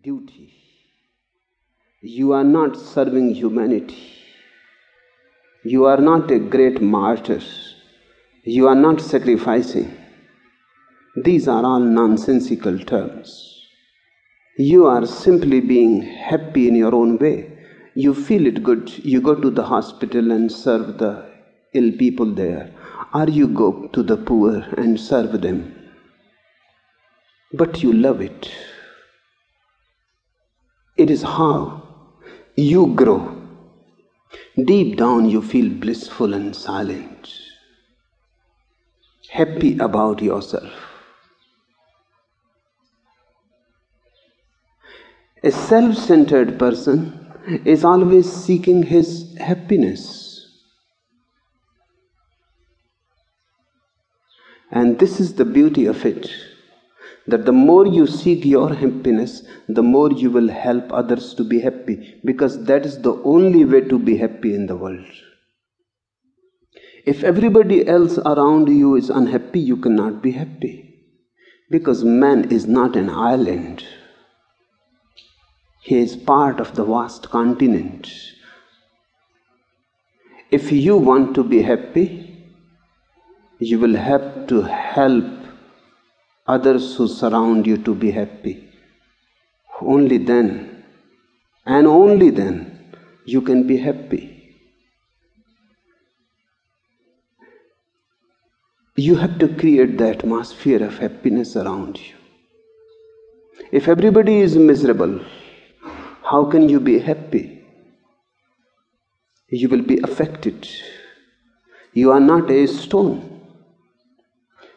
duty. You are not serving humanity. You are not a great martyr. You are not sacrificing. These are all nonsensical terms. You are simply being happy in your own way. You feel it good. You go to the hospital and serve the ill people there, or you go to the poor and serve them. But you love it. It is how you grow. Deep down, you feel blissful and silent, happy about yourself. A self centered person is always seeking his happiness. And this is the beauty of it that the more you seek your happiness, the more you will help others to be happy because that is the only way to be happy in the world. If everybody else around you is unhappy, you cannot be happy because man is not an island. He is part of the vast continent. If you want to be happy, you will have to help others who surround you to be happy. Only then, and only then, you can be happy. You have to create the atmosphere of happiness around you. If everybody is miserable, how can you be happy? You will be affected. You are not a stone.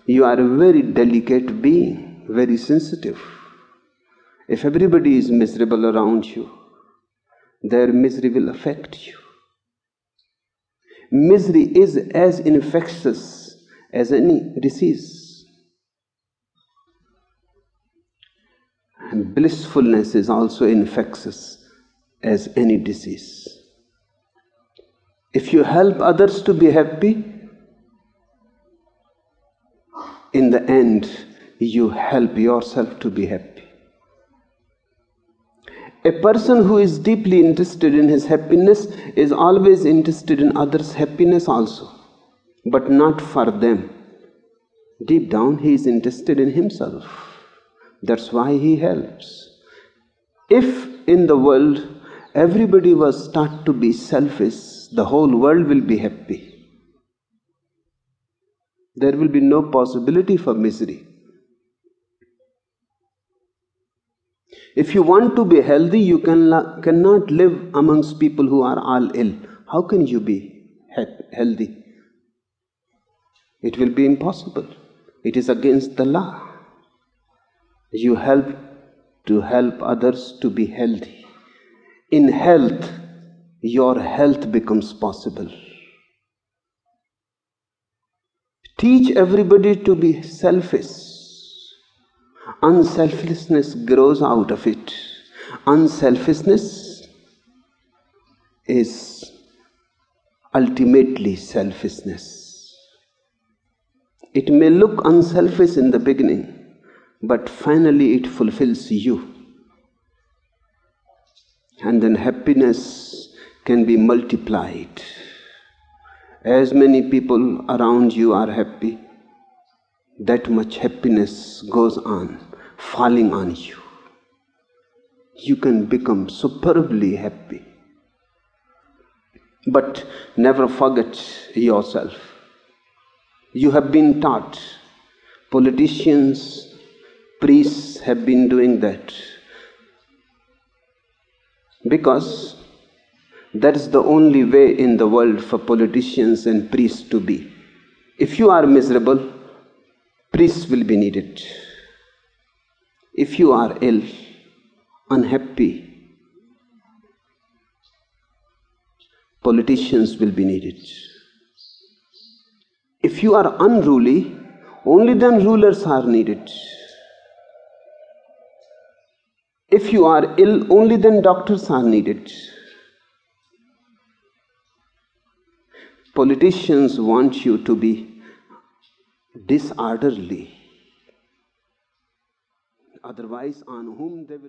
You are a very delicate being, very sensitive. If everybody is miserable around you, their misery will affect you. Misery is as infectious as any disease. And blissfulness is also infectious as any disease. If you help others to be happy, in end, you help yourself to be happy. A person who is deeply interested in his happiness is always interested in others' happiness also, but not for them. Deep down, he is interested in himself. That's why he helps. If in the world everybody was taught to be selfish, the whole world will be happy there will be no possibility for misery. If you want to be healthy, you can, cannot live amongst people who are all ill. How can you be healthy? It will be impossible. It is against the law. You help to help others to be healthy. In health, your health becomes possible. Teach everybody to be selfish. Unselfishness grows out of it. Unselfishness is ultimately selfishness. It may look unselfish in the beginning, but finally it fulfills you. And then happiness can be multiplied as many people around you are happy, that much happiness goes on falling on you. You can become superbly happy. But never forget yourself. You have been taught, politicians, priests have been doing that. Because that is the only way in the world for politicians and priests to be. If you are miserable, priests will be needed. If you are ill, unhappy, politicians will be needed. If you are unruly, only then rulers are needed. If you are ill, only then doctors are needed. Politicians want you to be disorderly. Otherwise, on whom they will